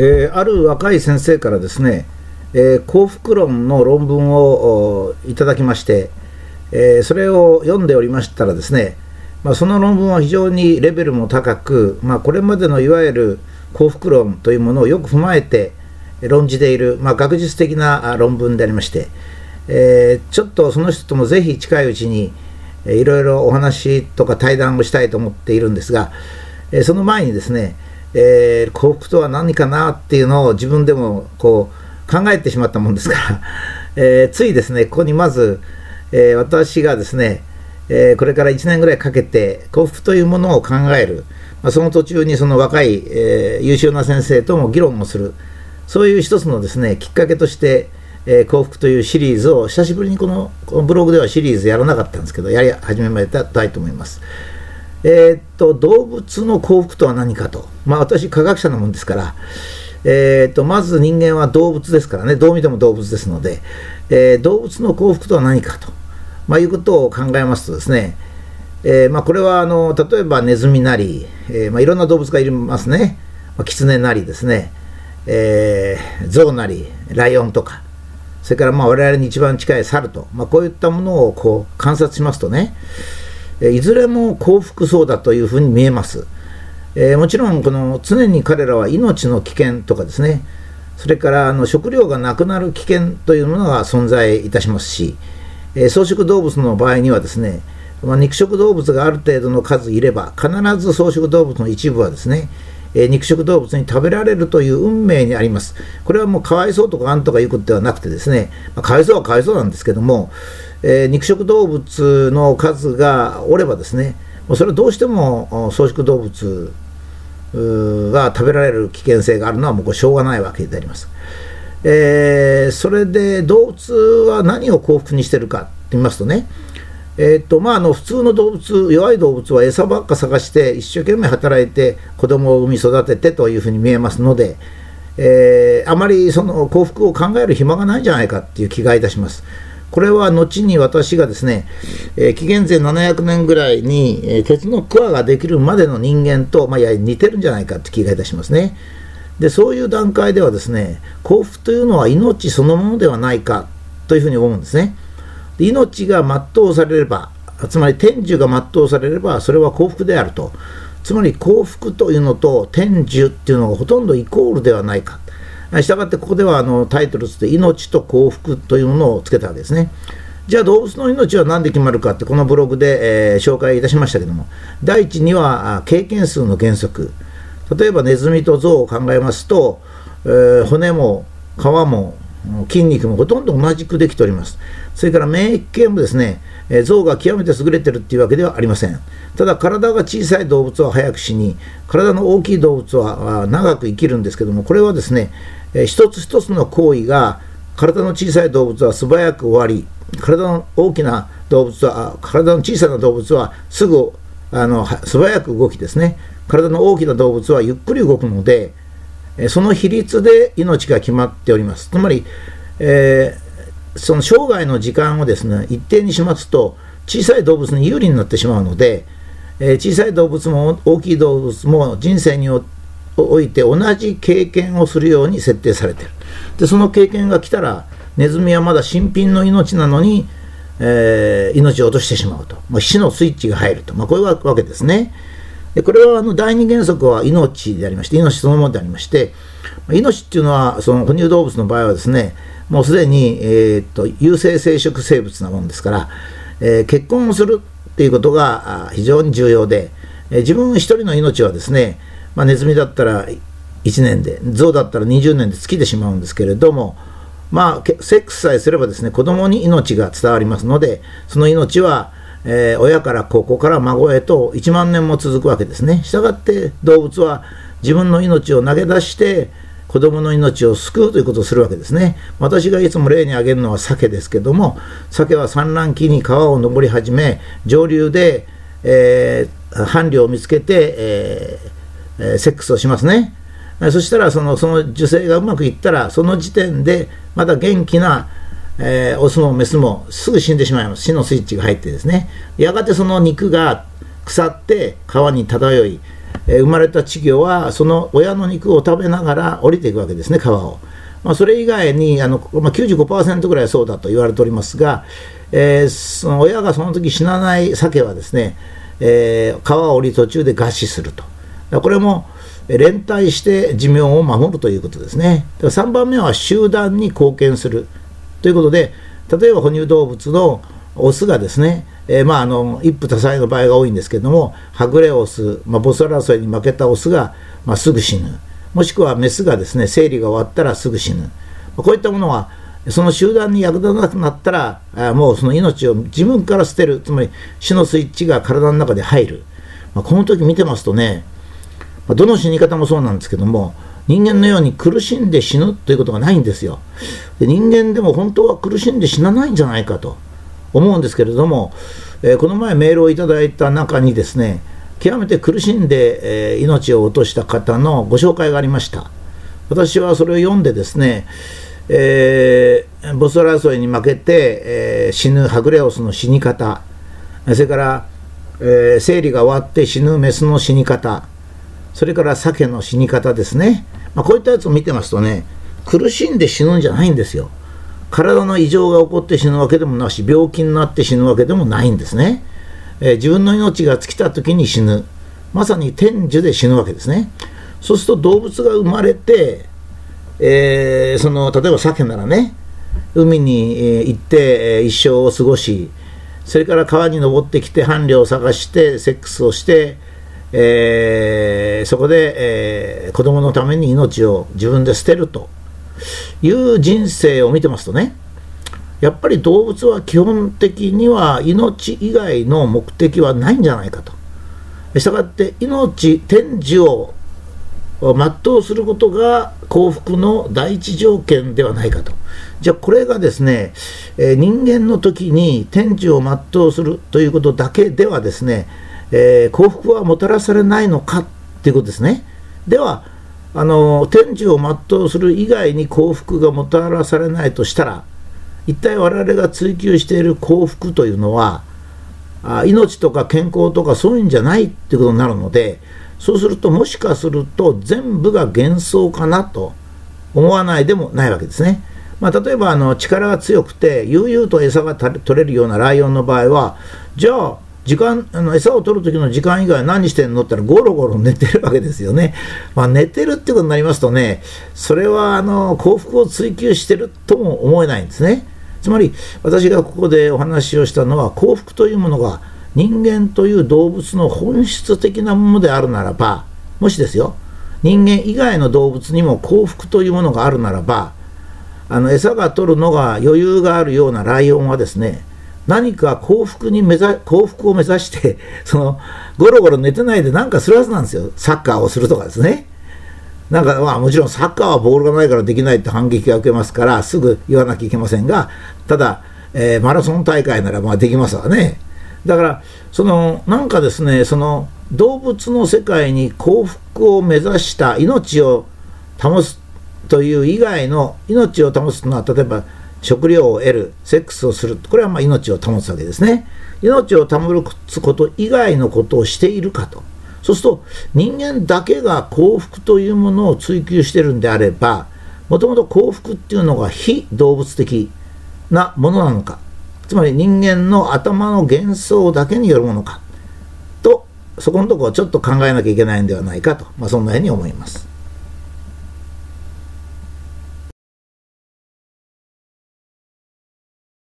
えー、ある若い先生からですね、えー、幸福論の論文をいただきまして、えー、それを読んでおりましたらですね、まあ、その論文は非常にレベルも高く、まあ、これまでのいわゆる幸福論というものをよく踏まえて論じている、まあ、学術的な論文でありまして、えー、ちょっとその人ともぜひ近いうちにいろいろお話とか対談をしたいと思っているんですが、えー、その前にですね、えー、幸福とは何かなっていうのを自分でもこう考えてしまったもんですから。えついですねここにまず、え私がですねえ、これから1年ぐらいかけて幸福というものを考える、まあ、その途中にその若い、え、優秀な先生とも議論をする。そういう一つのですねきっかけとして、え、幸福というシリーズを久しぶりにこのこのブログではシリーズやらなかったんですけどやり始めたいと思います。えー、っと動物の幸福とは何かと、まあ、私科学者なもんですから、えー、っとまず人間は動物ですからね。どう見ても動物ですので、えー、動物の幸福とは何かと。まあ、いうことを考えますとですね、えー、まあ、これはあの例えばネズミなり、えー、まあ、いろんな動物がいますね、まあ、キツネなりですね、えー、ゾウなり。ライオンとか。それからまあ我々に一番近い猿と、まあ、こういったものをこう観察しますとね、いずれも幸福そうだというふうに見えます、えもちろんこの常に彼らは命の危険とかですね。それからあの食料がなくなる危険というものが存在いたしますし、えー、草食動物の場合にはですね、まあ、肉食動物がある程度の数いれば必ず草食動物の一部はですね、え、肉食動物に食べられるという運命にあります。これはもうかわいそうとかなんとかいうことではなくてですね、まあ、かわいそうはかわいそうなんですけども、えー、肉食動物の数がおればですね、もうそれはどうしても草食動物が食べられる危険性があるのはもうこれしょうがないわけであります。えー、それで動物は何を幸福にしてるかって言いますとね、えーとまあ、あの普通の動物、弱い動物は餌ばっか探して一生懸命働いて子供を産み育ててというふうに見えますので、えー、あまりその幸福を考える暇がないんじゃないかっていう気がいたします。これは後に私がですね、えー、紀元前700年ぐらいに、えー、鉄の桑ができるまでの人間と、まあ、や似てるんじゃないかって気がいたしますね。でそういう段階ではですね幸福というのは命そのものではないかというふうに思うんですね命が全うされればつまり天寿が全うされればそれは幸福であると。つまり幸福というのと天寿っていうのがほとんどイコールではないか。したがってここではあのタイトルとして命と幸福というものをつけたわけですね。じゃあ動物の命は何で決まるかってこのブログで、えー、紹介いたしましたけども。第一には経験数の原則。例えばネズミと象を考えますと、えー、骨も皮も筋肉もほとんど同じくできております。それから免疫系もですね、えー、象が極めて優れてるっていうわけではありません。ただ体が小さい動物は早く死に、体の大きい動物は長く生きるんですけども、これはですね、えー、一つ一つの行為が体の小さい動物は素早く終わり、体の大きな動物は、体の小さな動物はすぐあの素早く動きですね、体の大きな動物はゆっくり動くので、その比率で命が決まっております。つまり、えー、その生涯の時間をですね一定にしますと、小さい動物に有利になってしまうので、えー、小さい動物も大きい動物も人生において同じ経験をするように設定されてる。で、その経験が来たら、ネズミはまだ新品の命なのに、えー、命を落としてしまうと、まあ、死のスイッチが入ると、まあ、こういうわけですね。でこれはあの第二原則は命でありまして、命そのものでありまして、命っていうのは、その哺乳動物の場合はですね、もうすでに、えー、っと有性生殖生物なもんですから、えー、結婚をするっていうことが非常に重要で、えー、自分一人の命はですね、まあ、ネズミだったら1年で、象だったら20年で尽きてしまうんですけれども、まあ、セックスさえすればですね、子供に命が伝わりますので、その命は、えー、親から子、子から孫へと1万年も続くわけですね。したがって動物は自分の命を投げ出して、子供の命を救うということをするわけですね。私がいつも例に挙げるのは鮭ですけども、鮭は産卵期に川を登り始め、上流で、えー、伴侶を見つけて、えー、セックスをしますね。そしたらそのその受精がうまくいったらその時点でまだ元気な、えー、オスもメスもすぐ死んでしまいます死のスイッチが入ってですねやがてその肉が腐って川に漂いえー、生まれた稚魚はその親の肉を食べながら降りていくわけですね川を。まあ、それ以外にあの、まあ、95%ぐらいそうだと言われておりますが、えー、その親がその時死なない鮭はですね、え、川を降り途中で餓死すると。これも連帯して寿命を守るということですね。3番目は集団に貢献するということで、例えば哺乳動物のオスがですね、えー、まああの一夫多妻の場合が多いんですけども、はぐれオス、まあ、ボス争いに負けたオスが、まあ、すぐ死ぬ、もしくはメスがですね生理が終わったらすぐ死ぬ、こういったものは、その集団に役立たなくなったら、あもうその命を自分から捨てる、つまり死のスイッチが体の中で入る、まあ、この時見てますとね、どの死に方もそうなんですけども、人間のように苦しんで死ぬということがないんですよ。で人間でも本当は苦しんで死なないんじゃないかと思うんですけれども、えー、この前メールをいただいた中にですね、極めて苦しんで、えー、命を落とした方のご紹介がありました。私はそれを読んでですね、えー、ボス争いに負けて、えー、死ぬはぐれオスの死に方、それから、え、生理が終わって死ぬメスの死に方、それから鮭の死に方ですね、まあ、こういったやつを見てますとね、苦しんで死ぬんじゃないんですよ。体の異常が起こって死ぬわけでもなし、病気になって死ぬわけでもないんですね。えー、自分の命が尽きた時に死ぬ。まさに天寿で死ぬわけですね。そうすると動物が生まれて、えー、その例えば鮭ならね、海に行って一生を過ごし、それから川に登ってきて伴侶を探してセックスをして、えー、そこで、えー、子供のために命を自分で捨てるという人生を見てますとね、やっぱり動物は基本的には命以外の目的はないんじゃないかと。したがって命、天寿を全うすることが幸福の第一条件ではないかと。じゃあこれがですね、えー、人間の時に天寿を全うするということだけではですね、えー、幸福はもたらされないのかっていうことですね。では、あの天寿を全うする以外に幸福がもたらされないとしたら、一体我々が追求している幸福というのは、あ命とか健康とかそういうんじゃないっていうことになるので、そうするともしかすると全部が幻想かなと思わないでもないわけですね。まあ、例えばあの力が強くて悠々と餌が取れるようなライオンの場合はじゃあ時間あの餌を取る時の時間以外何してんのって言ったらゴロゴロ寝てるわけですよね。まあ、寝てるってことになりますとねそれはあの幸福を追求してるとも思えないんですね。つまり私がここでお話をしたのは幸福というものが人間という動物の本質的なものであるならばもしですよ人間以外の動物にも幸福というものがあるならばあの餌が取るのが余裕があるようなライオンはですね何か幸福に目指幸福を目指して そのゴロゴロ寝てないで何かするはずなんですよ。サッカーをするとかですね。なんかまあもちろんサッカーはボールがないからできないって反撃が受けますからすぐ言わなきゃいけませんがただ、えー、マラソン大会ならまあできますわね。だからそのなんかですねその動物の世界に幸福を目指した命を保つという以外の命を保つのは例えば食料を得るセックスをする。これはま命を保つわけですね。命を保つこと以外のことをしているかと。そうすると人間だけが幸福というものを追求してるんであればもともと幸福っていうのが非動物的なものなのか。つまり人間の頭の幻想だけによるものか。とそこのところをちょっと考えなきゃいけないんではないかと、まあ、そんなふうに思います。